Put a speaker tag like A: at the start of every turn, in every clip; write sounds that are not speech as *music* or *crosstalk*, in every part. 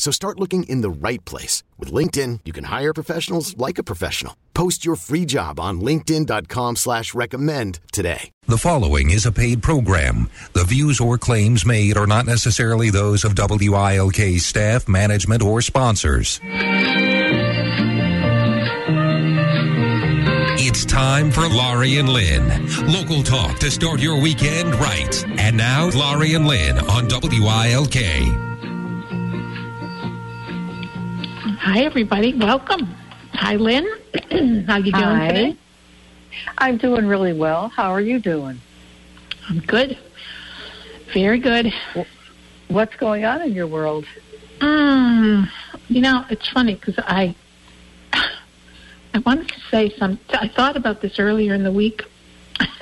A: So start looking in the right place. With LinkedIn, you can hire professionals like a professional. Post your free job on linkedin.com slash recommend today.
B: The following is a paid program. The views or claims made are not necessarily those of WILK staff, management, or sponsors. It's time for Laurie and Lynn. Local talk to start your weekend right. And now, Laurie and Lynn on WILK.
C: Hi, everybody. Welcome. Hi, Lynn. *clears throat* How you doing
D: Hi.
C: today?
D: I'm doing really well. How are you doing?
C: I'm good. Very good.
D: What's going on in your world?
C: Mm, you know, it's funny because I *sighs* I wanted to say some. I thought about this earlier in the week, *laughs*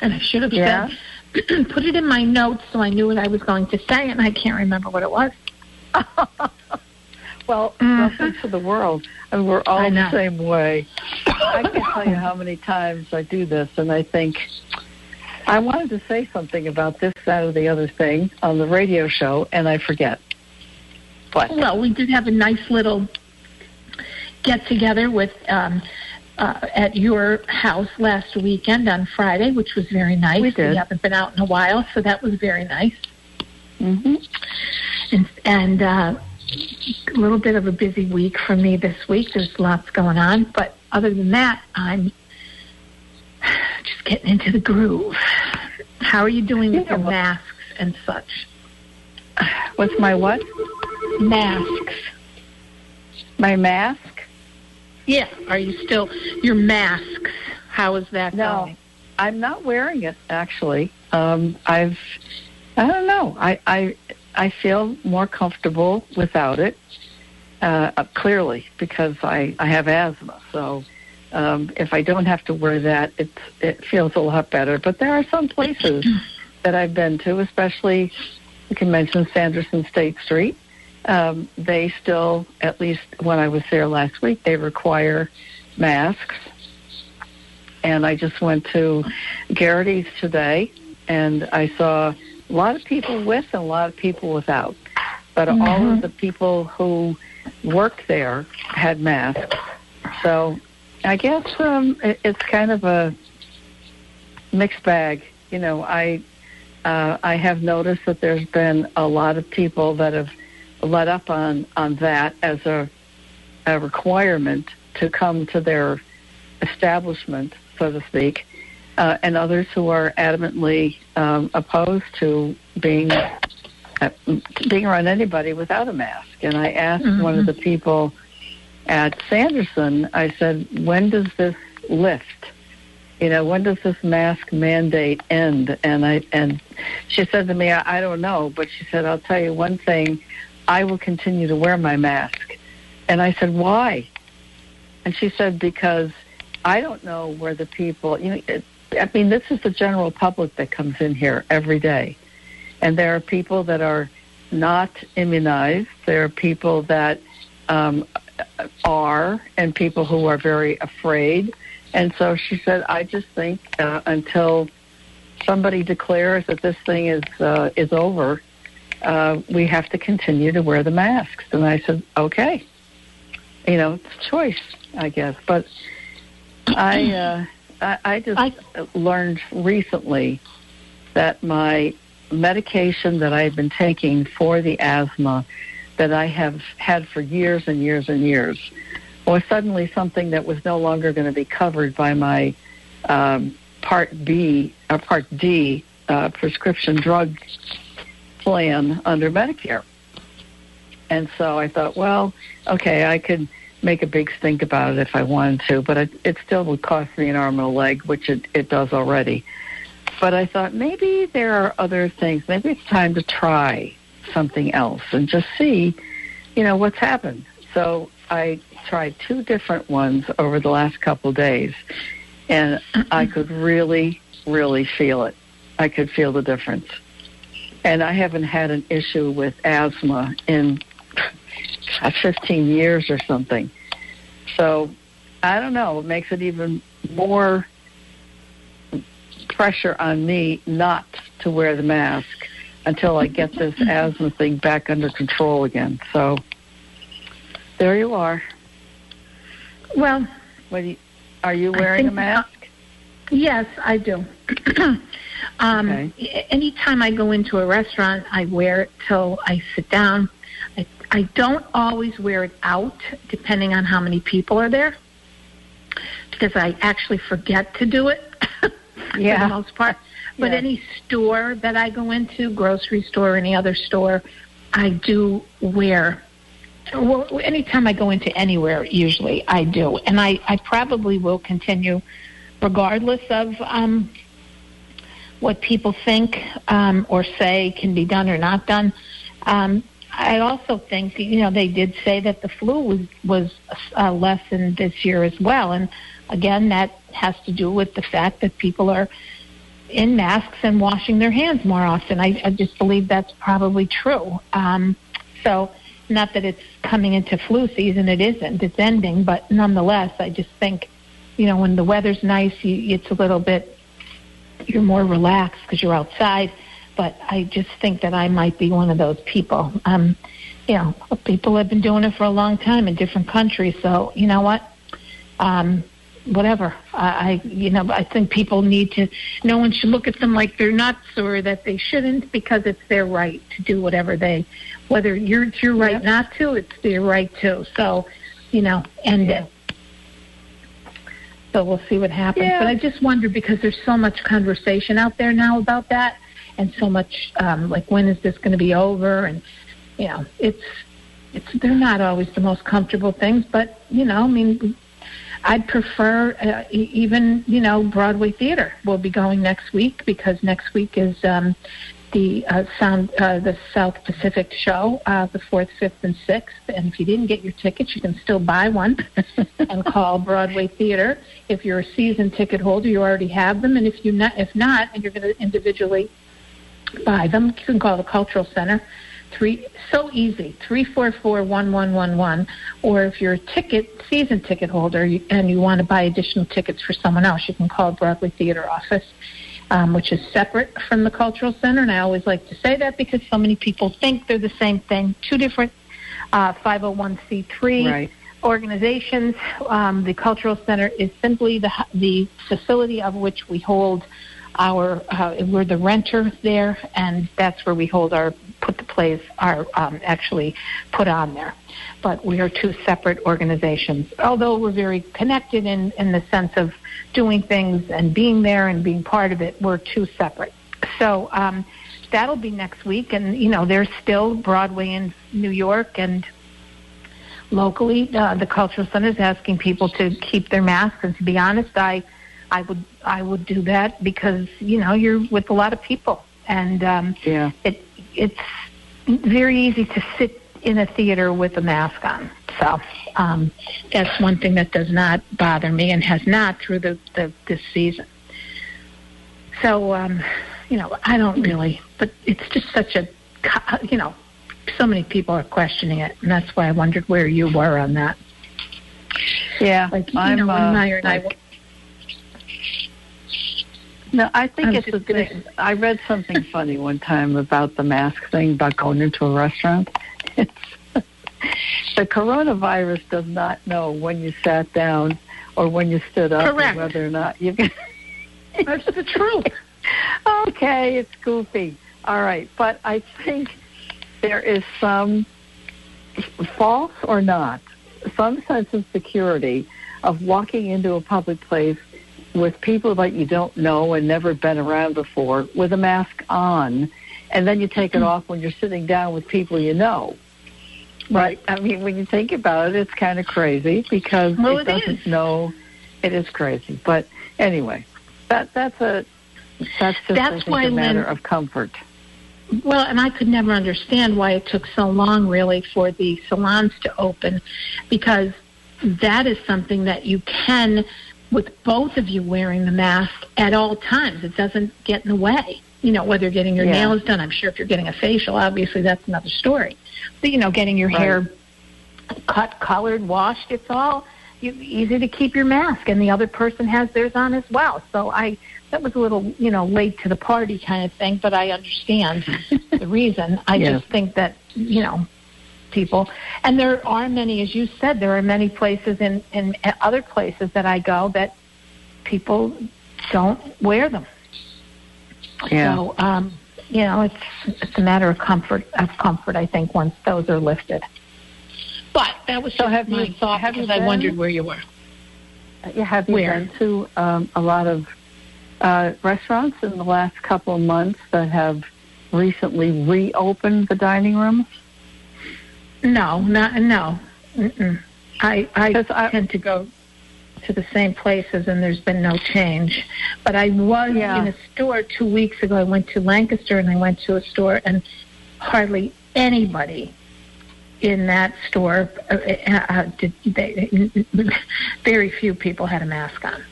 C: and I should have
D: Yeah?
C: said *clears throat* put it in my notes so I knew what I was going to say, and I can't remember what it was. *laughs*
D: Well,
C: Mhm.
D: welcome to the world. And we're all
C: I
D: the same way. I can't tell you how many times I do this, and I think I wanted to say something about this, that, or the other thing on the radio show, and I forget. What?
C: Well, we did have a nice little get together with um, uh, at your house last weekend on Friday, which was very nice.
D: We did.
C: We haven't been out in a while, so that was very nice.
D: Mm-hmm.
C: And, and uh, a little bit of a busy week for me this week. There's lots going on, but other than that, I'm just getting into the groove. How are you doing with
D: Yeah,
C: your
D: well-
C: masks and such?
D: What's my what?
C: Masks.
D: My mask?
C: Yeah. Are you still your masks? How is that
D: No,
C: going?
D: I'm not wearing it actually. Um, I've, I don't know. I, I, I feel more comfortable without it. Uh, clearly, because I, I have asthma, so um, if I don't have to wear that, it it feels a lot better. But there are some places that I've been to, especially you can mention Sanderson State Street. Um, they still, at least when I was there last week, they require masks and I just went to Gerrity's today, and I saw a lot of people with and a lot of people without. But all of the people who worked there had masks. So I guess um, it, it's kind of a mixed bag. You know, I uh, I have noticed that there's been a lot of people that have let up on on that as a a requirement to come to their establishment, so to speak, uh, and others who are adamantly um, opposed to being uh, being around anybody without a mask. And I asked one of the people at Sanderson, I said, "When does this lift? You know, when does this mask mandate end?" And I and she said to me, "I, I don't know," but she said, "I'll tell you one thing: I will continue to wear my mask." And I said, "Why?" And she said, "Because I don't know where the people. You know, I mean, this is the general public that comes in here every day, and there are people that are not immunized. There are people that um, are, and people who are very afraid. And so she said, I just think uh, until somebody declares that this thing is uh, is over, uh, we have to continue to wear the masks. And I said, okay, you know, it's choice, I guess. But I uh, I, I just
C: I-
D: learned recently that my medication that I had been taking for the asthma that I have had for years and years and years was suddenly something that was no longer going to be covered by my um, Part B or Part D uh, prescription drug plan under Medicare. And so I thought, well, okay, I could make a big stink about it if I wanted to, but it, it still would cost me an arm and a leg, which it, it does already. But I thought maybe there are other things. Maybe it's time to try something else and just see, you know, what's happened. So I tried two different ones over the last couple of days, and *clears throat* I could really, really feel it. I could feel the difference. And I haven't had an issue with asthma in 15 years or something. So I don't know. It makes it even more pressure on me not to wear the mask until I get this *laughs* asthma thing back under control again. So there you are.
C: Well,
D: what you, are you wearing a mask?
C: Uh, yes, I do. *clears throat* um,
D: Okay.
C: Anytime I go into a restaurant, I wear it till I sit down. I, I don't always wear it out, depending on how many people are there, because I actually forget to do it *laughs* for the most part. But
D: Yeah.
C: any store that I go into, grocery store, any other store, I do wear. Well, anytime I go into anywhere, usually I do, and I, I probably will continue, regardless of um, what people think um, or say can be done or not done. Um, I also think you know they did say that the flu was was uh, lessened this year as well, and again that has to do with the fact that people are in masks and washing their hands more often. I, I just believe that's probably true. Um, so, not that it's coming into flu season, it isn't. It's ending, but nonetheless, I just think, you know, when the weather's nice, you, it's a little bit, you're more relaxed because you're outside. But I just think that I might be one of those people. Um, you know, people have been doing it for a long time in different countries. So, you know what? Um, whatever. I, I, you know, I think people need to. No one should look at them like they're nuts or that they shouldn't, because it's their right to do whatever they. Whether you're it's your right
D: Yep.
C: not to, it's their right to. So, you know, end
D: Yeah.
C: it. So we'll see what happens.
D: Yeah.
C: But I just wonder because there's so much conversation out there now about that, and so much um, like when is this going to be over? And you know, it's it's they're not always the most comfortable things, but you know, I mean, I'd prefer uh, even you know Broadway theater. We'll be going next week because next week is um, the uh, sound uh, the South Pacific show, uh, the fourth, fifth, and sixth. And if you didn't get your tickets, you can still buy one *laughs* and call Broadway Theater. If you're a season ticket holder, you already have them, and if you not if not, and you're going to individually buy them, you can call the Cultural Center. Three so easy three four four one one one one. Or if you're a ticket season ticket holder and you want to buy additional tickets for someone else, you can call Broadway Theater office, um, which is separate from the Cultural Center. And I always like to say that because so many people think they're the same thing. Two different uh, 501c3
D: Right.
C: organizations. Um, the Cultural Center is simply the the facility of which we hold our uh, we're the renter there, and that's where we hold our put the plays are um, actually put on there. But we are two separate organizations, although we're very connected in in the sense of doing things and being there and being part of it. We're two separate. So. Um, That'll be next week, and you know there's still Broadway in New York, and locally, uh, the cultural center is asking people to keep their masks. And to be honest, I, I would, I would do that because you know you're with a lot of people, and um,
D: Yeah.
C: it, it's very easy to sit in a theater with a mask on. So um, that's one thing that does not bother me and has not through the, the this season. So um, you know, I don't really, but it's just such a, you know, so many people are questioning it, and that's why I wondered where you were on that.
D: Yeah.
C: Like you
D: I'm,
C: know, when
D: uh,
C: Meyer and I
D: like- No, I think
C: I was
D: it's a thing. I read something *laughs* funny one time about the mask thing about going into a restaurant. *laughs* It's, the coronavirus does not know when you sat down or when you stood up
C: Correct.
D: or whether or not you can. *laughs*
C: That's the truth.
D: okay, it's goofy. All right, but I think there is some false or not, some sense of security of walking into a public place with people that you don't know and never been around before with a mask on, and then you take it mm. off when you're sitting down with people you know. Right. I mean, when you think about it, it's kind of crazy because
C: well,
D: it, it doesn't know. It is crazy, but anyway, that that's a that's just
C: that's
D: why,
C: a
D: matter
C: Lynn,
D: of comfort.
C: Well, and I could never understand why it took so long, really, for the salons to open, because that is something that you can, with both of you wearing the mask at all times. It doesn't get in the way. You know, whether you're getting your
D: yeah.
C: nails done, I'm sure if you're getting a facial, obviously that's another story. But you know, getting your
D: right.
C: hair cut, colored, washed, it's all you, easy to keep your mask, and the other person has theirs on as well. So I that was a little, you know, late to the party kind of thing, but I understand *laughs* the reason. I
D: yes.
C: just think that, you know, people, and there are many, as you said, there are many places in, in other places that I go that people don't wear them.
D: Yeah.
C: So, um, you know, it's it's a matter of comfort of comfort. I think once those are lifted. But that was
D: so.
C: Have
D: my
C: you thought
D: have
C: because
D: you
C: I wondered where you were.
D: Yeah, have you
C: where?
D: been to um, a lot of uh, restaurants in the last couple of months that have recently reopened the dining rooms?
C: No, not no. Mm-mm. I I,
D: I
C: tend to go to the same places, and there's been no change. But I was
D: yeah.
C: in a store two weeks ago. I went to Lancaster, and I went to a store, and hardly anybody in that store uh, uh, uh did they, *laughs* very few people had a mask on.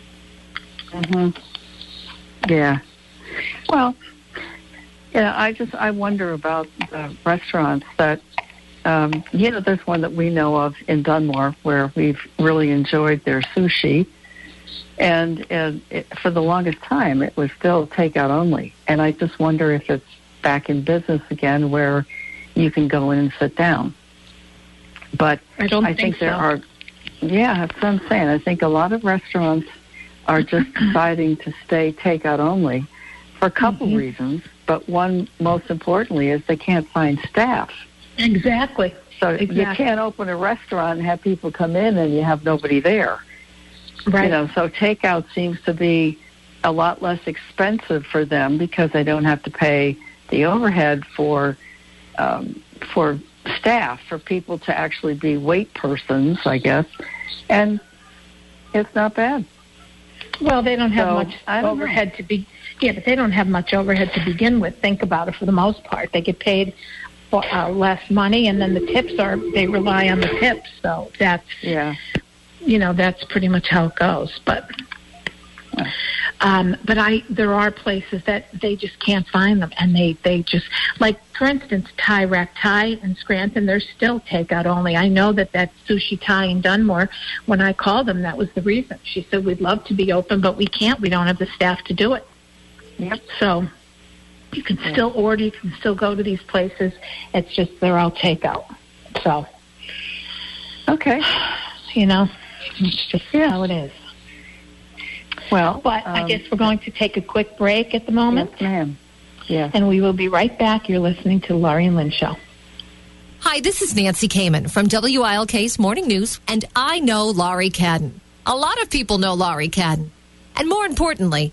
D: Mm-hmm. Yeah. Well, yeah, I just I wonder about the restaurants that um, you know, there's one that we know of in Dunmore where we've really enjoyed their sushi, and, and it, for the longest time it was still takeout only. And I just wonder if it's back in business again where you can go in and sit down. But
C: I don't
D: I
C: think,
D: think there
C: so.
D: are. Yeah, that's what I'm saying. I think a lot of restaurants are just *clears throat* deciding to stay takeout only for a couple
C: mm-hmm.
D: reasons, but one most importantly is they can't find staff.
C: Exactly.
D: So
C: exactly.
D: you can't open a restaurant and have people come in and you have nobody there.
C: Right.
D: You know, so takeout seems to be a lot less expensive for them because they don't have to pay the overhead for um, for staff for people to actually be wait persons, I guess, and it's not bad.
C: Well, they don't have
D: So,
C: much overhead to be. Yeah, but they don't have much overhead to begin with. Think about it. For the most part, they get paid uh, less money, and then the tips are they rely on the tips. So that's
D: Yeah.
C: you know that's pretty much how it goes. But um, but I there are places that they just can't find them, and they they just like for instance Thai Rack Thai in Scranton. They're still takeout only. I know that that Sushi Thai in Dunmore. When I called them, that was the reason. She said we'd love to be open, but we can't. We don't have the staff to do it.
D: Yep.
C: So you can
D: Yeah.
C: still order. You can still go to these places. It's just they're all takeout. So
D: Okay.
C: you know, it's just
D: Yeah.
C: how it is.
D: Well,
C: But I
D: um,
C: guess we're going to take a quick break at the moment.
D: Yes, ma'am. Yes.
C: And we will be right back. You're listening to Laurie and Lynn Show.
E: Hi, this is Nancy Kamen from WILK's Morning News, and I know Laurie Cadden. A lot of people know Laurie Cadden. And more importantly,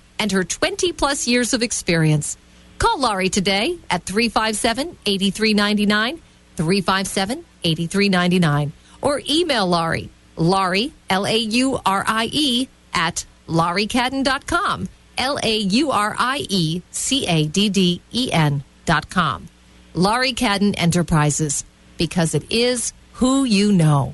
E: and her 20 plus years of experience. Call Laurie today at 357 8399, 357 8399, or email Laurie, Laurie, L A U R I E, at lauriecadden.com, L A U R I E C A D D E N dot com. Laurie Cadden Enterprises, because it is who you know.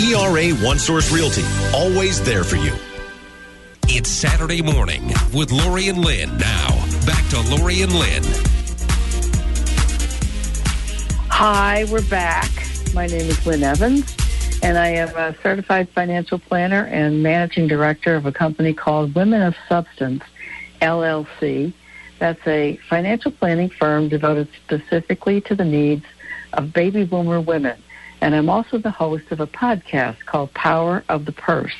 F: ERA One Source Realty, always there for you.
B: It's Saturday morning with Laurie and Lynn. Now, back to Laurie and Lynn.
D: Hi, we're back. My name is Lynn Evans, and I am a certified financial planner and managing director of a company called Women of Substance, LLC. That's a financial planning firm devoted specifically to the needs of baby boomer women. And I'm also the host of a podcast called Power of the Purse.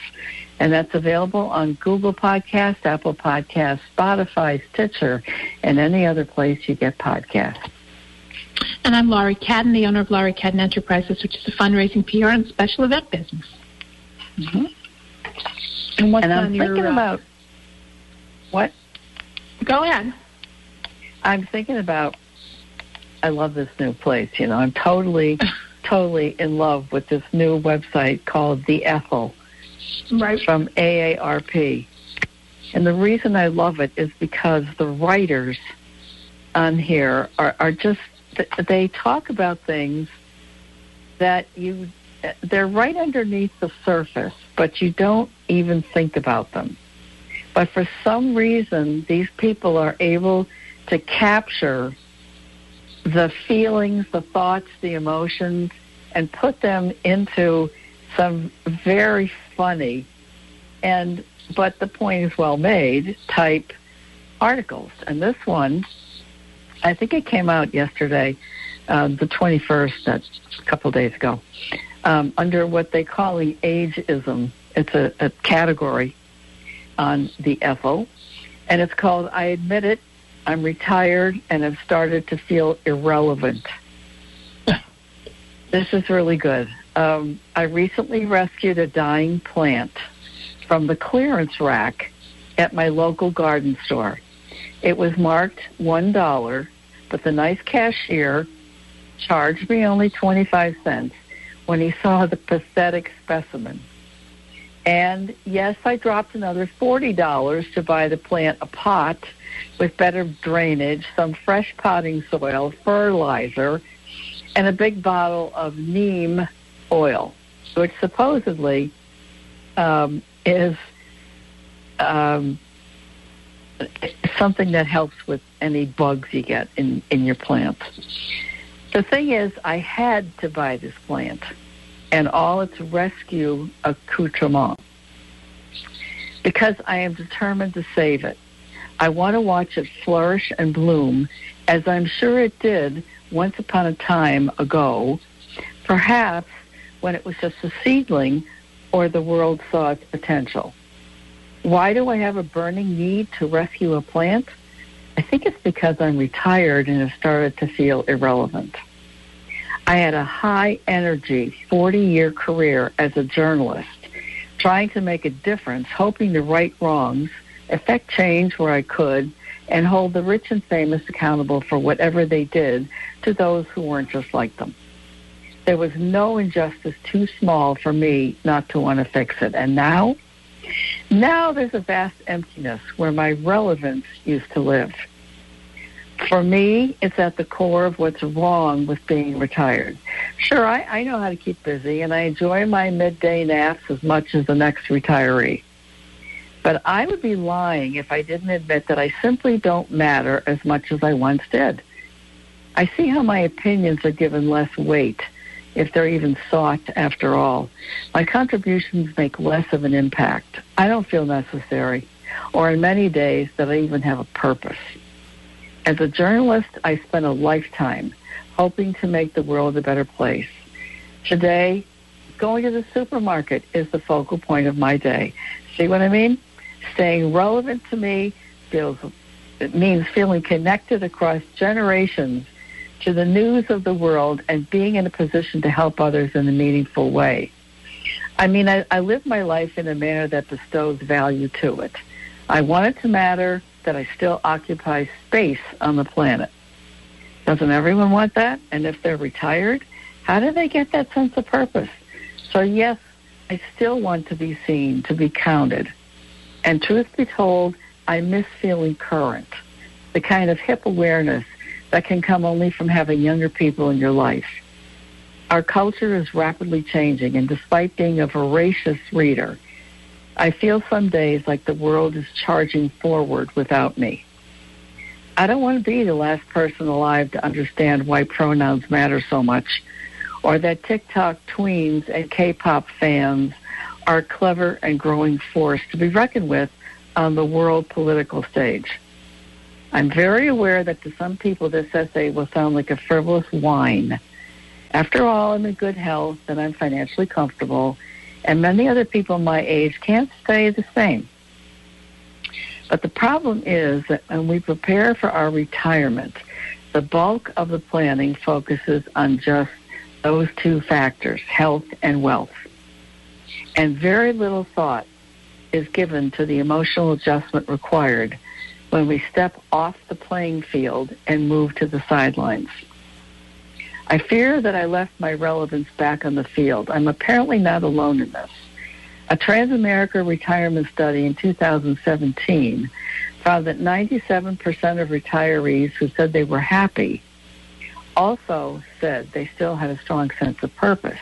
D: And that's available on Google Podcast, Apple Podcast, Spotify, Stitcher, and any other place you get podcasts.
C: And I'm Laurie Cadden, the owner of Laurie Cadden Enterprises, which is a fundraising PR and special event business.
D: Mm-hmm.
C: And what's
D: and I'm
C: on
D: thinking
C: your, uh,
D: about what?
C: Go ahead.
D: I'm thinking about. I love this new place. You know, I'm totally, *laughs* totally in love with this new website called The Ethel
C: Right.
D: from AARP. And the reason I love it is because the writers on here are, are just, they talk about things that you, they're right underneath the surface, but you don't even think about them. But for some reason, these people are able to capture the feelings, the thoughts, the emotions, and put them into some very funny and but the point is well made type articles. And this one, I think it came out yesterday, uh, the 21st, that's a couple of days ago, um, under what they call the ageism. It's a, a category on the Ethel, and it's called I Admit It, I'm Retired and have started to feel irrelevant. this is really good. Um, I recently rescued a dying plant from the clearance rack at my local garden store. It was marked $1, but the nice cashier charged me only 25 cents when he saw the pathetic specimen. And yes, I dropped another $40 to buy the plant a pot with better drainage, some fresh potting soil, fertilizer, and a big bottle of neem oil, which supposedly um, is um, something that helps with any bugs you get in, in your plants. The thing is, I had to buy this plant and all its rescue accoutrement because I am determined to save it. I want to watch it flourish and bloom as I'm sure it did once upon a time ago, perhaps when it was just a seedling or the world saw its potential. Why do I have a burning need to rescue a plant? I think it's because I'm retired and have started to feel irrelevant. I had a high energy 40 year career as a journalist, trying to make a difference, hoping to right wrongs, effect change where I could, and hold the rich and famous accountable for whatever they did to those who weren't just like them. There was no injustice too small for me not to want to fix it. And now Now there's a vast emptiness where my relevance used to live. For me, it's at the core of what's wrong with being retired. Sure, I, I know how to keep busy and I enjoy my midday naps as much as the next retiree. But I would be lying if I didn't admit that I simply don't matter as much as I once did. I see how my opinions are given less weight if they're even sought after all. My contributions make less of an impact. I don't feel necessary, or in many days that I even have a purpose. As a journalist, I spent a lifetime hoping to make the world a better place. Today, going to the supermarket is the focal point of my day. See what I mean? Staying relevant to me feels it means feeling connected across generations to the news of the world and being in a position to help others in a meaningful way. I mean, I, I live my life in a manner that bestows value to it. I want it to matter that I still occupy space on the planet. Doesn't everyone want that? And if they're retired, how do they get that sense of purpose? So yes, I still want to be seen, to be counted. And truth be told, I miss feeling current, the kind of hip awareness that can come only from having younger people in your life. Our culture is rapidly changing, and despite being a voracious reader, I feel some days like the world is charging forward without me. I don't want to be the last person alive to understand why pronouns matter so much, or that TikTok tweens and K-pop fans are a clever and growing force to be reckoned with on the world political stage. I'm very aware that to some people this essay will sound like a frivolous whine. After all, I'm in good health and I'm financially comfortable, and many other people my age can't say the same. But the problem is that when we prepare for our retirement, the bulk of the planning focuses on just those two factors, health and wealth. And very little thought is given to the emotional adjustment required when we step off the playing field and move to the sidelines. I fear that I left my relevance back on the field. I'm apparently not alone in this. A Transamerica retirement study in 2017 found that 97% of retirees who said they were happy also said they still had a strong sense of purpose.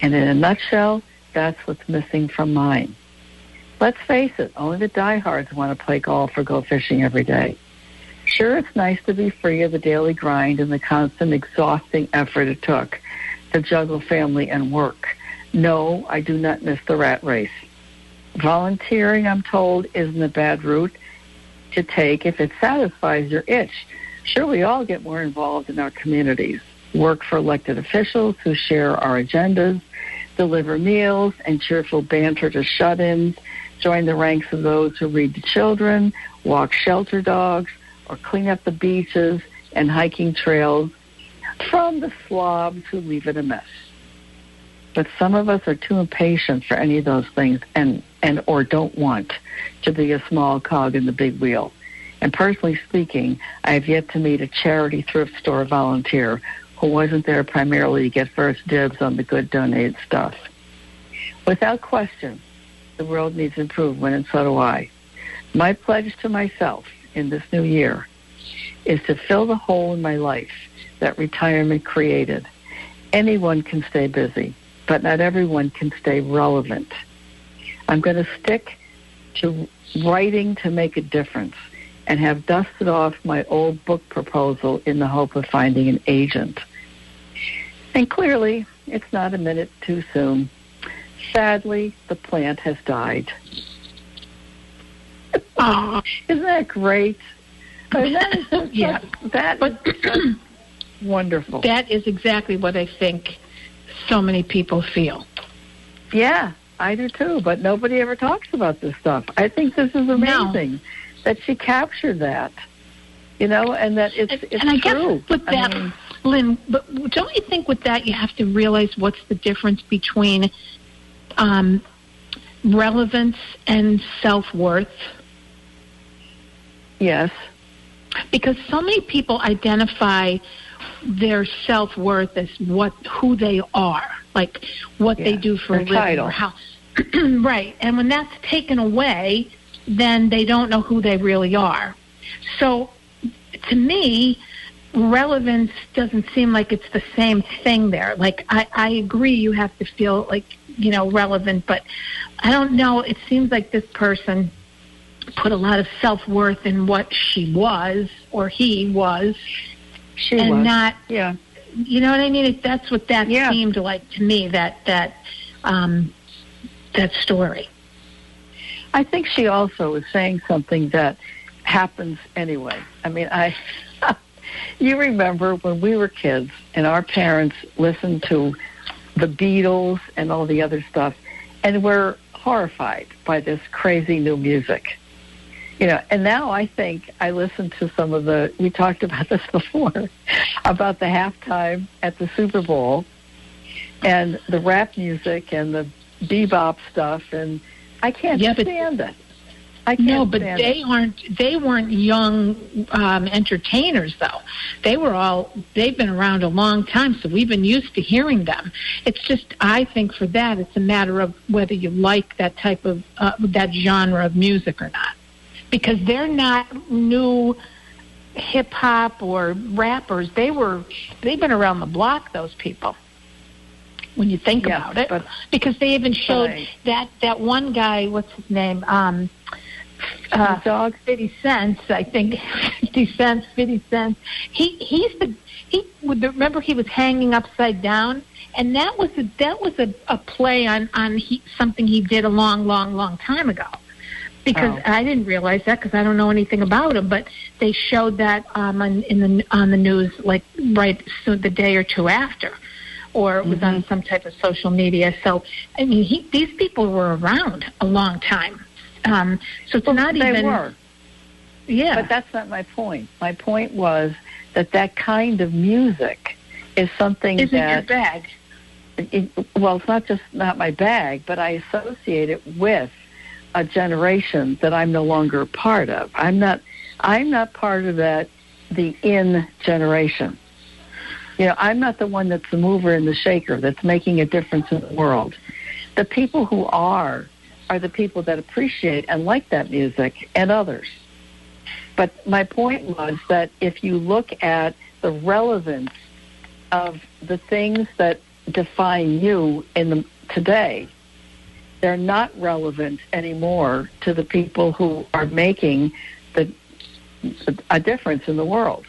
D: And in a nutshell, that's what's missing from mine. Let's face it, only the diehards want to play golf or go fishing every day. Sure, it's nice to be free of the daily grind and the constant exhausting effort it took to juggle family and work. No, I do not miss the rat race. Volunteering, I'm told, isn't a bad route to take if it satisfies your itch. Sure, we all get more involved in our communities, work for elected officials who share our agendas, deliver meals and cheerful banter to shut-ins, join the ranks of those who read to children, walk shelter dogs, or clean up the beaches and hiking trails from the slobs who leave it a mess. But some of us are too impatient for any of those things and, and or don't want to be a small cog in the big wheel. And personally speaking, I have yet to meet a charity thrift store volunteer who wasn't there primarily to get first dibs on the good donated stuff. Without question, the world needs improvement, and so do I. My pledge to myself in this new year is to fill the hole in my life that retirement created. Anyone can stay busy, but not everyone can stay relevant. I'm going to stick to writing to make a difference and have dusted off my old book proposal in the hope of finding an agent. And clearly, it's not a minute too soon. Sadly, the plant has died.
C: Oh, *laughs*
D: Isn't that great? That is *laughs*
C: Yeah.
D: that
C: But- *clears throat*
D: wonderful.
C: that is exactly what I think so many people feel.
D: Yeah, I do too. But nobody ever talks about this stuff. I think this is amazing that she captured that. You know, and that it's
C: And,
D: it's
C: and I
D: true.
C: guess with
D: I
C: that,
D: mean,
C: Lynn, but don't you think with that you have to realize what's the difference between um, relevance and self worth?
D: Yes,
C: Because so many people identify their self worth as what who they are, like what they do for a living
D: title.
C: or how *clears throat* right. And when that's taken away, then they don't know who they really are. So to me, relevance doesn't seem like it's the same thing there. Like I, I agree you have to feel like, you know, relevant, but I don't know. It seems like this person put a lot of self worth in what she was or he was.
D: She
C: and
D: was.
C: not
D: yeah.
C: you know what I mean? It, that's what that
D: Yeah.
C: seemed like to me. That that um, that story.
D: I think she also was saying something that happens anyway. I mean, I *laughs* you remember when we were kids and our parents listened to the Beatles and all the other stuff and were horrified by this crazy new music. You know, and now I think I listen to some of the we talked about *laughs* this before about the halftime at the Super Bowl and the rap music and the bebop stuff and I can't
C: Yeah, but-
D: stand it. I can't
C: No, but they
D: it.
C: aren't. They weren't young um, entertainers, though. They were all. They've been around a long time, so we've been used to hearing them. It's just, I think, for that, it's a matter of whether you like that type of uh, that genre of music or not, because they're not new hip hop or rappers. They were. They've been around the block. Those people. When you think about it,
D: but-
C: because they even showed
D: Right.
C: that that one guy. What's his name? Um, uh,
D: dog.
C: Fifty Cents, I think. *laughs* Fifty Cents, Fifty Cents. He he's the he. would Remember, he was hanging upside down, and that was a that was a, a play on on he, something he did a long, long, long time ago. Because
D: Oh.
C: I didn't realize that because I don't know anything about him, but they showed that um, on in the on the news like right so the day or two after, or it was
D: Mm-hmm.
C: on some type of social media. So I mean, he, these people were around a long time. Um, so it's not
D: they
C: even
D: were.
C: yeah.
D: But that's not my point. My point was that that kind of music is something
C: isn't your bag.
D: it, well, it's not just not my bag, but I associate it with a generation that I'm no longer part of. I'm not. I'm not part of that. The in generation. You know, I'm not the one that's the mover and the shaker that's making a difference in the world. The people who are are the people that appreciate and like that music and others. But my point was that if you look at the relevance of the things that define you in the today, they're not relevant anymore to the people who are making the a difference in the world.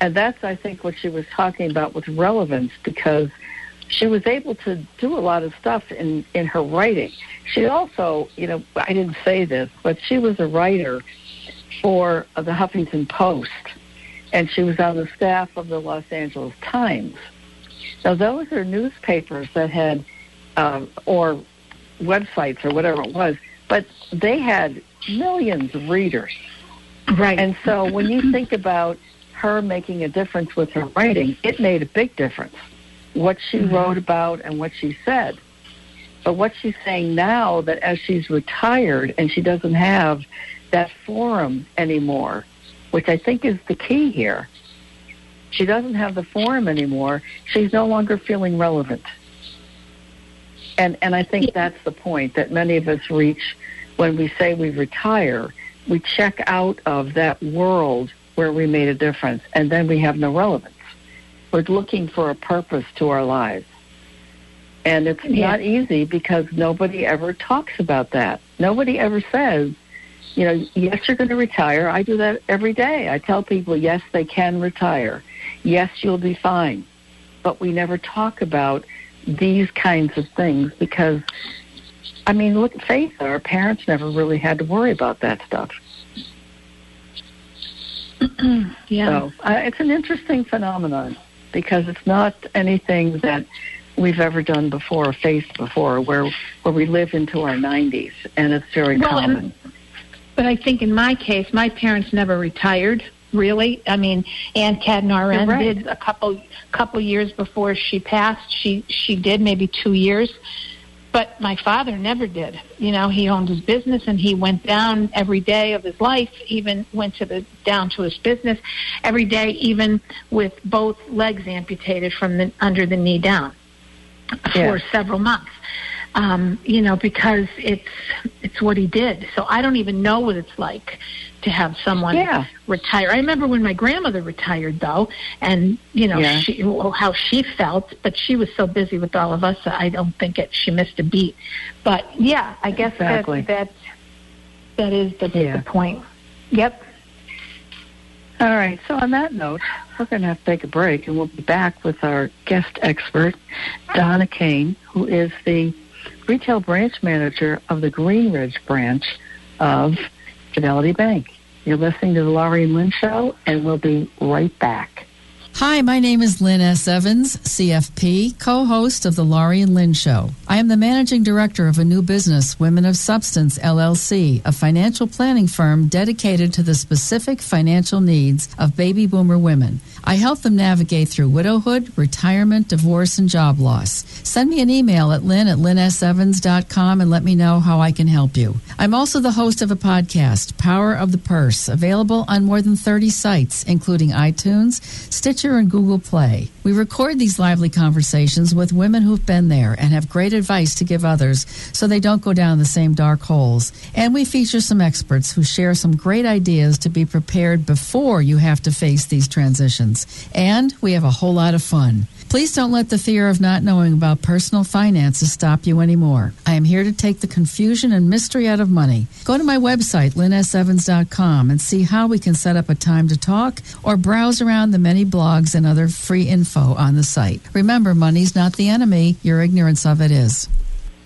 D: And that's I think what she was talking about with relevance because she was able to do a lot of stuff in in her writing. She also, you know, I didn't say this, but she was a writer for the Huffington Post and she was on the staff of the Los Angeles Times. Now, those are newspapers that had, um, or websites or whatever it was, but they had millions of readers.
C: Right.
D: And so when you *laughs* think about her making a difference with her writing, it made a big difference. What she mm-hmm. wrote about and what she said. But what she's saying now that as she's retired and she doesn't have that forum anymore, which I think is the key here. She doesn't have the forum anymore. She's no longer feeling relevant. And and I think that's the point that many of us reach when we say we retire. We check out of that world where we made a difference and then we have no relevance. We're looking for a purpose to our lives. And it's
C: Yeah.
D: not easy because nobody ever talks about that. Nobody ever says, you know, yes, you're going to retire. I do that every day. I tell people, yes, they can retire. Yes, you'll be fine. But we never talk about these kinds of things because, I mean, look, at faith. our parents never really had to worry about that stuff. *clears throat*
C: yeah.
D: So uh, it's an interesting phenomenon because it's not anything that we've ever done before or faced before where where we live into our 90s and it's very
C: Well, and-
D: common.
C: But I think in my case, my parents never retired. Really, I mean, Aunt
D: You're right.
C: did a couple couple years before she passed. She she did maybe two years, but my father never did. You know, he owned his business and he went down every day of his life. Even went to the down to his business every day, even with both legs amputated from the under the knee down for several months. um, you know, because it's it's what he did. So I don't even know what it's like to have someone
D: Yeah.
C: retire. I remember when my grandmother retired, though, and you know
D: Yeah.
C: she, well, how she felt, but she was so busy with all of us, I don't think it, she missed a beat. But yeah, I guess
D: Exactly.
C: that that that is the,
D: Yeah.
C: the point. Yep.
D: All right. So on that note, we're going to have to take a break, and we'll be back with our guest expert, Donna Kane, who is the retail branch manager of the Green Ridge branch of Fidelity Bank. You're listening to the Laurie and Lynn Show, and we'll be right back.
G: Hi, my name is Lynn S. Evans, CFP, co host of The Laurie and Lynn Show. I am the managing director of a new business, Women of Substance LLC, a financial planning firm dedicated to the specific financial needs of baby boomer women. I help them navigate through widowhood, retirement, divorce, and job loss. Send me an email at lynn at lynnsevans.com and let me know how I can help you. I'm also the host of a podcast, Power of the Purse, available on more than 30 sites, including iTunes, Stitcher, and Google Play. We record these lively conversations with women who've been there and have great advice to give others so they don't go down the same dark holes. And we feature some experts who share some great ideas to be prepared before you have to face these transitions. And we have a whole lot of fun. Please don't let the fear of not knowing about personal finances stop you anymore. I am here to take the confusion and mystery out of money. Go to my website, lynnsevans.com, and see how we can set up a time to talk or browse around the many blogs and other free info on the site. Remember, money's not the enemy, your ignorance of it is.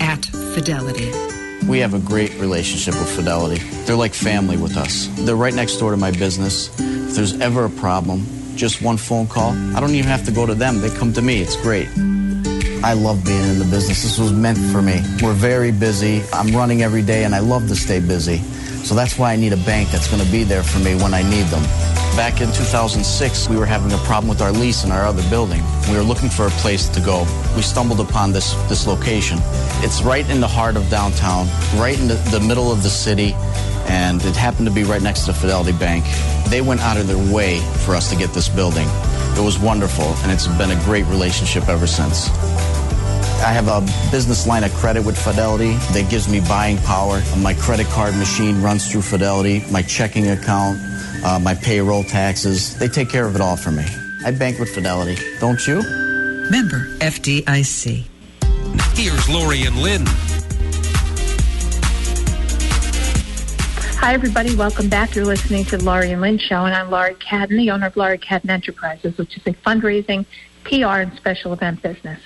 H: at Fidelity.
I: We have a great relationship with Fidelity. They're like family with us. They're right next door to my business. If there's ever a problem, just one phone call, I don't even have to go to them. They come to me. It's great. I love being in the business. This was meant for me. We're very busy. I'm running every day and I love to stay busy. So that's why I need a bank that's going to be there for me when I need them. Back in 2006, we were having a problem with our lease in our other building. We were looking for a place to go. We stumbled upon this, this location. It's right in the heart of downtown, right in the, the middle of the city, and it happened to be right next to the Fidelity Bank. They went out of their way for us to get this building. It was wonderful, and it's been a great relationship ever since. I have a business line of credit with Fidelity that gives me buying power. My credit card machine runs through Fidelity, my checking account, uh, my payroll taxes. They take care of it all for me. I bank with Fidelity, don't you?
H: Member FDIC.
B: Here's Laurie and Lynn.
C: Hi, everybody. Welcome back. You're listening to the Laurie and Lynn Show, and I'm Laurie Cadden, the owner of Laurie Cadden Enterprises, which is a fundraising, PR, and special event business.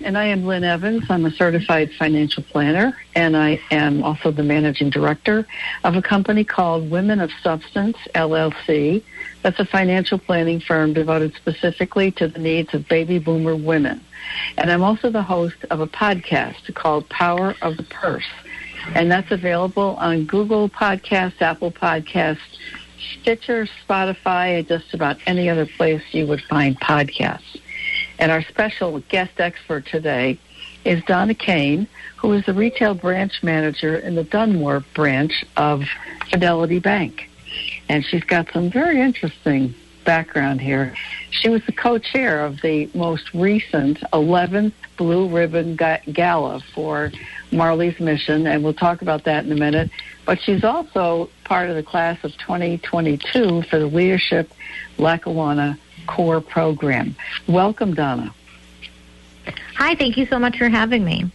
D: And I am Lynn Evans. I'm a certified financial planner, and I am also the managing director of a company called Women of Substance, LLC. That's a financial planning firm devoted specifically to the needs of baby boomer women. And I'm also the host of a podcast called Power of the Purse. And that's available on Google Podcasts, Apple Podcasts, Stitcher, Spotify, and just about any other place you would find podcasts. And our special guest expert today is Donna Kane, who is the retail branch manager in the Dunmore branch of Fidelity Bank. And she's got some very interesting background here. She was the co-chair of the most recent 11th Blue Ribbon Gala for Marley's Mission, and we'll talk about that in a minute. But she's also part of the class of 2022 for the Leadership Lackawanna Core Program. Welcome, Donna.
J: Hi, thank you so much for having me.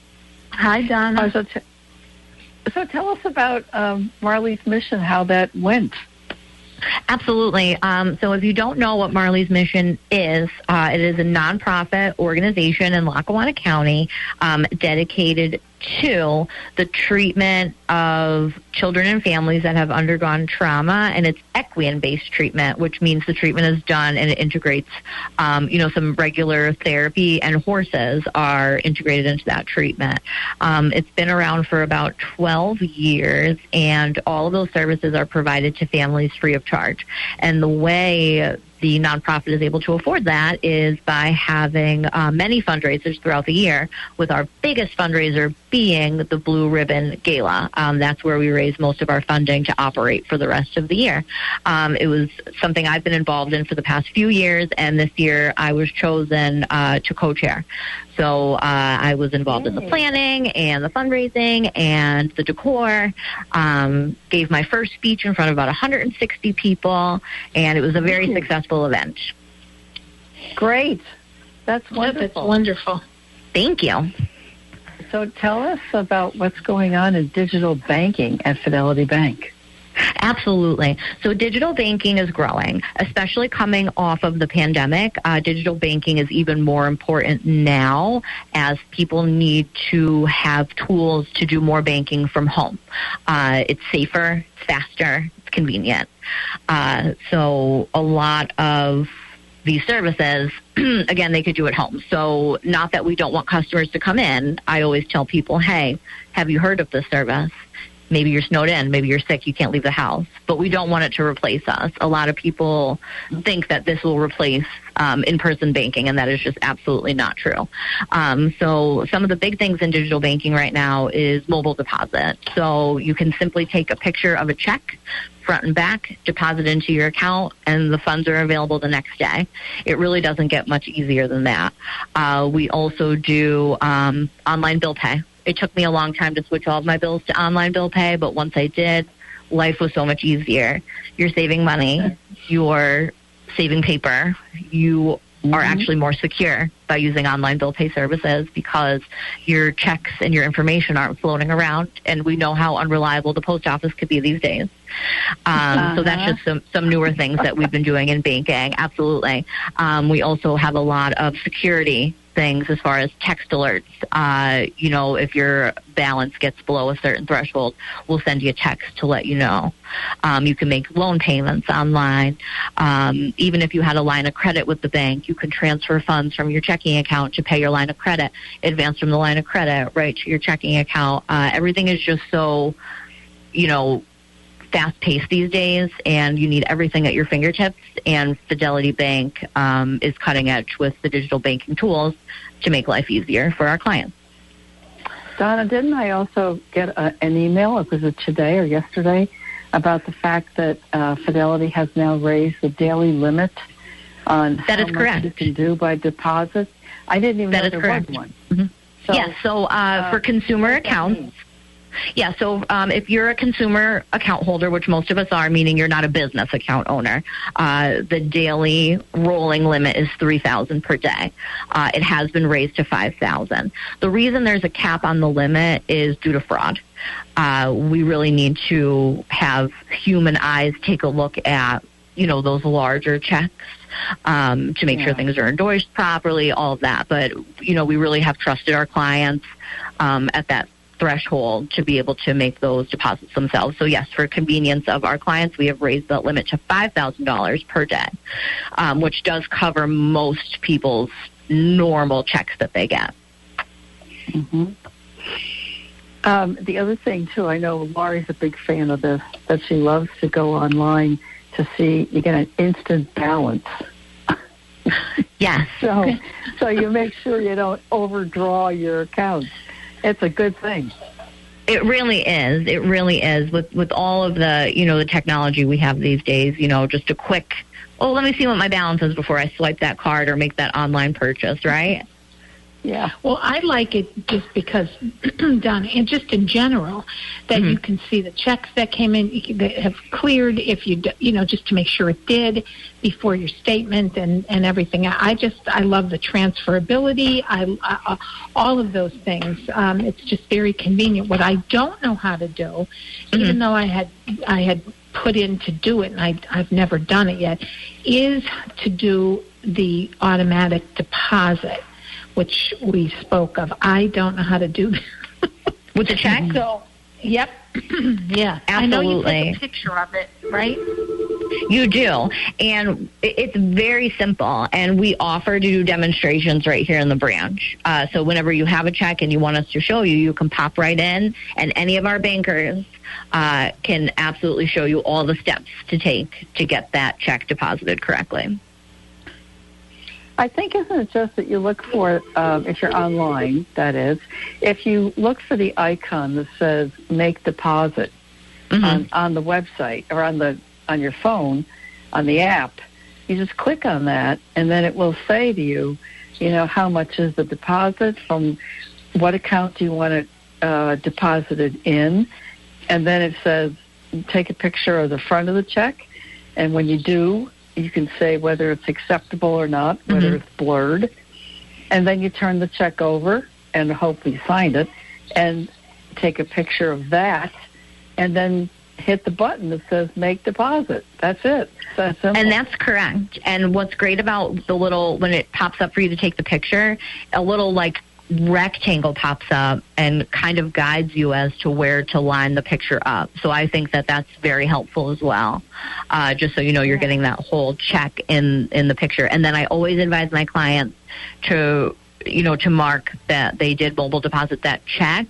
C: Hi, Donna.
D: Uh, so, t- so tell us about um, Marley's mission, how that went.
J: Absolutely. Um, so, if you don't know what Marley's mission is, uh, it is a nonprofit organization in Lackawanna County um, dedicated to the treatment of children and families that have undergone trauma, and it's equine based treatment, which means the treatment is done and it integrates, um, you know, some regular therapy, and horses are integrated into that treatment. Um, it's been around for about 12 years, and all of those services are provided to families free of charge. And the way the nonprofit is able to afford that is by having uh, many fundraisers throughout the year, with our biggest fundraiser being the Blue Ribbon Gala. Um, that's where we raise most of our funding to operate for the rest of the year. Um, it was something I've been involved in for the past few years, and this year I was chosen uh, to co-chair. So uh, I was involved in the planning and the fundraising and the decor. Um, gave my first speech in front of about 160 people, and it was a very successful event.
D: Great. That's wonderful.
C: That's wonderful.
J: Thank you.
D: So tell us about what's going on in digital banking at Fidelity Bank.
J: Absolutely. So digital banking is growing, especially coming off of the pandemic. Uh, digital banking is even more important now as people need to have tools to do more banking from home. Uh, it's safer, it's faster, it's convenient. Uh, so a lot of these services, *clears throat* again, they could do at home. So, not that we don't want customers to come in. I always tell people, hey, have you heard of this service? Maybe you're snowed in, maybe you're sick, you can't leave the house. But we don't want it to replace us. A lot of people think that this will replace um, in person banking, and that is just absolutely not true. Um, so, some of the big things in digital banking right now is mobile deposit. So, you can simply take a picture of a check front and back, deposit into your account, and the funds are available the next day. It really doesn't get much easier than that. Uh, we also do um, online bill pay. It took me a long time to switch all of my bills to online bill pay, but once I did, life was so much easier. You're saving money, you're saving paper, you are mm-hmm. actually more secure by using online bill pay services because your checks and your information aren't floating around, and we know how unreliable the post office could be these days. Um, So that's
D: Uh-huh.
J: just some, some newer things that we've been doing in banking. Absolutely. Um, we also have a lot of security things as far as text alerts. Uh, you know, if your balance gets below a certain threshold, we'll send you a text to let you know. Um, you can make loan payments online. Um, even if you had a line of credit with the bank, you can transfer funds from your checking account to pay your line of credit, advance from the line of credit right to your checking account. Uh, everything is just so, you know, fast paced these days and you need everything at your fingertips and Fidelity Bank um, is cutting edge with the digital banking tools to make life easier for our clients.
D: Donna, didn't I also get a, an email, was it today or yesterday, about the fact that uh, Fidelity has now raised the daily limit on
J: That
D: how
J: is
D: much
J: correct.
D: you can do by deposit? I didn't even
J: That
D: know there
J: correct.
D: was one.
J: Mhm.
D: So,
J: yeah, so uh, for consumer accounts, yeah, so um, if you're a consumer account holder, which most of us are, meaning you're not a business account owner, uh, the daily rolling limit is three thousand per day. Uh, it has been raised to five thousand. The reason there's a cap on the limit is due to fraud. Uh, we really need to have human eyes take a look at you know those larger checks um, to make sure things are endorsed properly, all of that. But you know, we really have trusted our clients um, at that threshold to be able to make those deposits themselves. So yes, for convenience of our clients, we have raised that limit to five thousand dollars per day, um, which does cover most people's normal checks that they get.
D: hmm Um, the other thing too, I know Laurie's a big fan of this. That she loves to go online to see you get an instant balance.
J: Yes. *laughs*
D: So, so you make sure you don't overdraw your accounts. It's a good thing.
J: It really is. It really is. With with all of the you know the technology we have these days, you know, just a quick oh let me see what my balance is before I swipe that card or make that online purchase, right?
D: Yeah.
C: Well, I like it just because, *clears throat* Donna, and just in general, that
J: Mm-hmm.
C: you can see the checks that came in that have cleared. If you, you know, just to make sure it did before your statement and and everything. I I just I love the transferability. I, I all of those things. Um, it's just very convenient. What I don't know how to do, even though I had I had put in to do it, and I I've never done it yet, is to do the automatic deposit which we spoke of. I don't know how to do that. *laughs*
J: With the check?
C: So, yep. *clears throat* yeah. I know you take a picture of it, right?
J: You do. And it's very simple. And we offer to do demonstrations right here in the branch. Uh, so whenever you have a check and you want us to show you, you can pop right in, and any of our bankers uh, can absolutely show you all the steps to take to get that check deposited correctly.
D: I think isn't it just that you look for um, if you're online, that is, if you look for the icon that says "Make Deposit" on, on the website or on the on your phone, on the app, you just click on that, and then it will say to you, you know, how much is the deposit from what account do you want it uh, deposited in, and then it says take a picture of the front of the check, and when you do, you can say whether it's acceptable or not, whether mm-hmm. it's blurred, and then you turn the check over and hopefully sign it, and take a picture of that, and then hit the button that says make deposit. That's it. That's.
J: And that's correct. And what's great about the little, when it pops up for you to take the picture, a little like rectangle pops up and kind of guides you as to where to line the picture up. So I think that that's very helpful as well. Uh, just so you know, you're getting that whole check in, in the picture. And then I always advise my clients to, you know, to mark that they did mobile deposit that check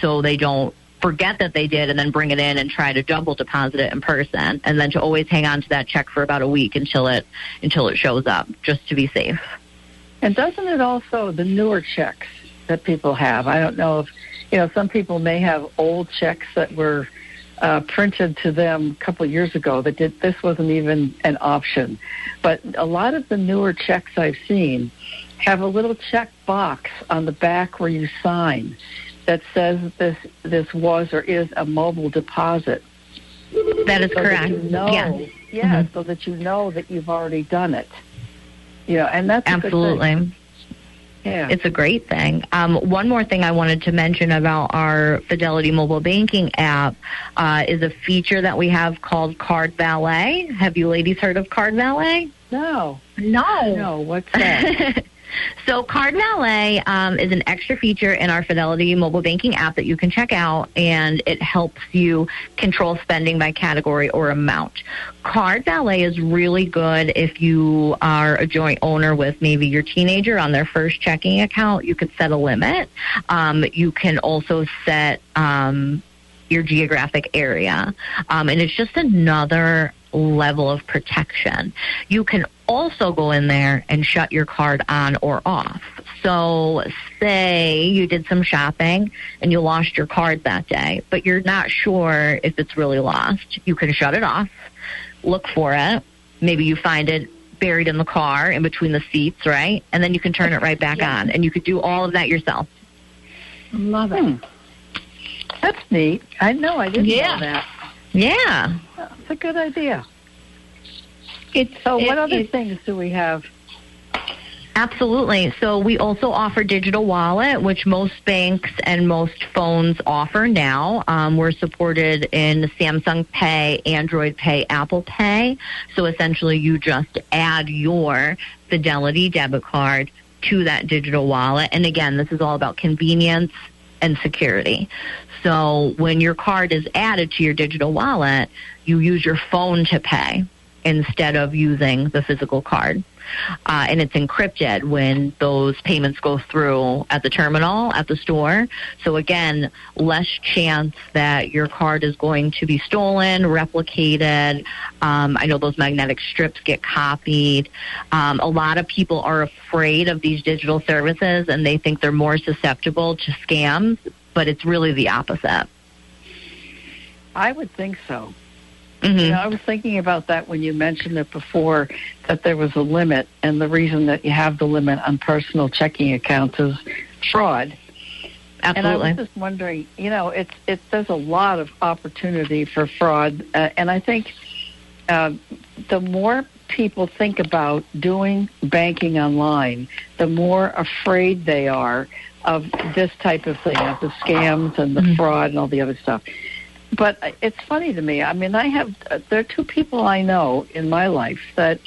J: so they don't forget that they did and then bring it in and try to double deposit it in person and then to always hang on to that check for about a week until it until it shows up just to be safe
D: And doesn't it also the newer checks that people have? I don't know if you know some people may have old checks that were uh, printed to them a couple of years ago that did this wasn't even an option. But a lot of the newer checks I've seen have a little check box on the back where you sign that says this this was or is a mobile deposit.
J: that is
D: so
J: correct
D: That you know,
J: yes
D: yeah,
J: Mhm.
D: so that you know that you've already done it. Know, and that's a good thing.
J: absolutely
D: Yeah.
J: It's a great thing. Um, one more thing I wanted to mention about our Fidelity mobile banking app uh, is a feature that we have called Card Valet. Have you ladies heard of Card Valet?
D: No.
C: No.
D: No, what's that? *laughs*
J: So Card Valet um, is an extra feature in our Fidelity mobile banking app that you can check out, and it helps you control spending by category or amount. Card Valet is really good if you are a joint owner with maybe your teenager on their first checking account. You could set a limit. Um, you can also set um, your geographic area, um, and it's just another level of protection. You can also go in there and shut your card on or off. So, say you did some shopping and you lost your card that day, but you're not sure if it's really lost. You can shut it off, look for it. Maybe you find it buried in the car in between the seats, right? And then you can turn it right back on. And you could do all of that yourself.
C: Love it. Hmm.
D: That's neat. I know. I didn't
C: Yeah.
D: know that.
J: Yeah.
D: That's a good idea.
C: It's
D: So, what other
C: it-
D: things do we have?
J: Absolutely. So we also offer digital wallet, which most banks and most phones offer now. Um, we're supported in Samsung Pay, Android Pay, Apple Pay. So essentially, you just add your Fidelity debit card to that digital wallet. And again, this is all about convenience and security. So when your card is added to your digital wallet, you use your phone to pay instead of using the physical card. Uh, and it's encrypted when those payments go through at the terminal at the store. So again, less chance that your card is going to be stolen, replicated. Um, I know those magnetic strips get copied. Um, a lot of people are afraid of these digital services and they think they're more susceptible to scams, but it's really the opposite.
D: I would think so. Mm-hmm. You know, I was thinking about that when you mentioned it before that there was a limit, and the reason that you have the limit on personal checking accounts is fraud.
J: Absolutely.
D: And I was just wondering, you know, it's it's there's a lot of opportunity for fraud, uh, and I think uh, the more people think about doing banking online, the more afraid they are of this type of thing, of the scams and the mm-hmm. fraud and all the other stuff. But it's funny to me. I mean, I have uh, there are two people I know in my life that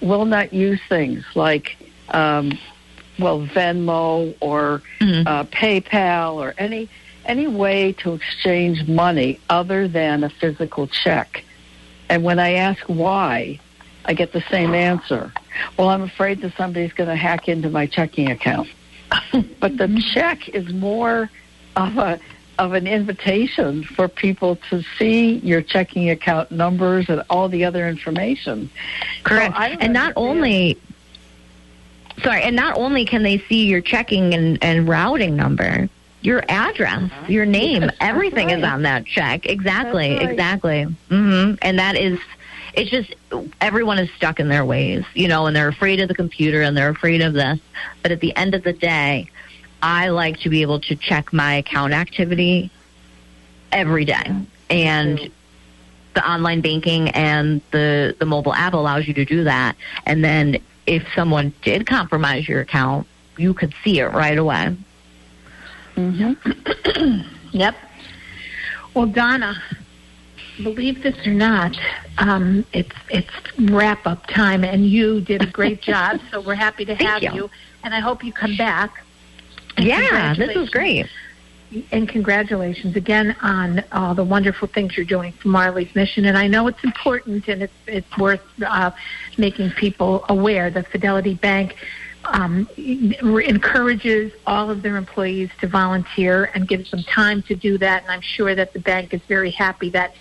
D: will not use things like um, well Venmo or mm-hmm. uh, PayPal or any any way to exchange money other than a physical check. And when I ask why, I get the same answer. Well, I'm afraid that somebody's going to hack into my checking account. *laughs* but the check is more of a of an invitation for people to see your checking account numbers and all the other information.
J: Correct. So and not only sorry, and not only can they see your checking and, and routing number, your address, uh-huh. your name, yes, everything right. is on that check. Exactly, right. exactly. hmm And that is, it's just everyone is stuck in their ways, you know, and they're afraid of the computer and they're afraid of this. But at the end of the day, I like to be able to check my account activity every day, and the online banking and the the mobile app allows you to do that. And then if someone did compromise your account, you could see it right away.
C: Mm-hmm. *clears throat* yep. Well, Donna, believe this or not, um, it's it's wrap up time, and you did a great *laughs* job. So we're happy to have
J: you.
C: you. and I hope you come back.
J: And yeah, this was great.
C: And congratulations again on all the wonderful things you're doing for Marley's mission. And I know it's important and it's it's worth uh, making people aware that Fidelity Bank um, encourages all of their employees to volunteer and gives them time to do that. And I'm sure that the bank is very happy that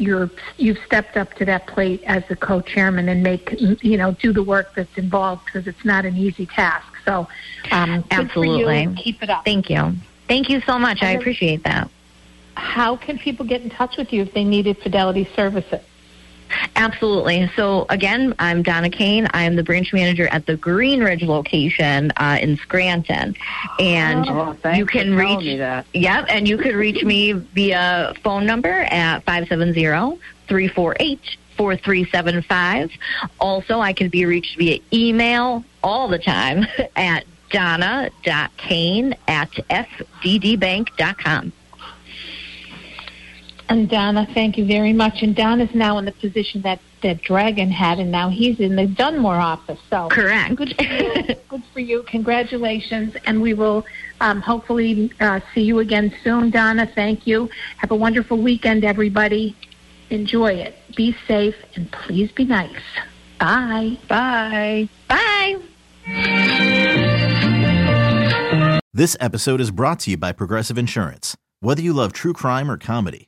C: you're you've stepped up to that plate as the co-chairman and make you know do the work that's involved because it's not an easy task. So um,
J: absolutely,
C: keep it up.
J: Thank you, thank you so much. I appreciate that.
C: How can people get in touch with you if they needed Fidelity services?
J: Absolutely. So again, I'm Donna Kane. I'm the branch manager at the Green Ridge location uh, in Scranton, and
D: oh,
J: you can reach.
D: Me that.
J: Yep, and you could reach me via phone number at five seven zero three four eight. 4375. Also, I can be reached via email all the time *laughs* at donna.kane at fddbank.com.
C: And Donna, thank you very much. And Don is now in the position that, that Dragon had, and now he's in the Dunmore office. So
J: correct.
C: Good for you. *laughs* good for you. Congratulations. And we will um, hopefully uh, see you again soon, Donna. Thank you. Have a wonderful weekend, everybody. Enjoy it. Be safe, and please be nice. Bye.
J: Bye. Bye.
K: This episode is brought to you by Progressive Insurance. Whether you love true crime or comedy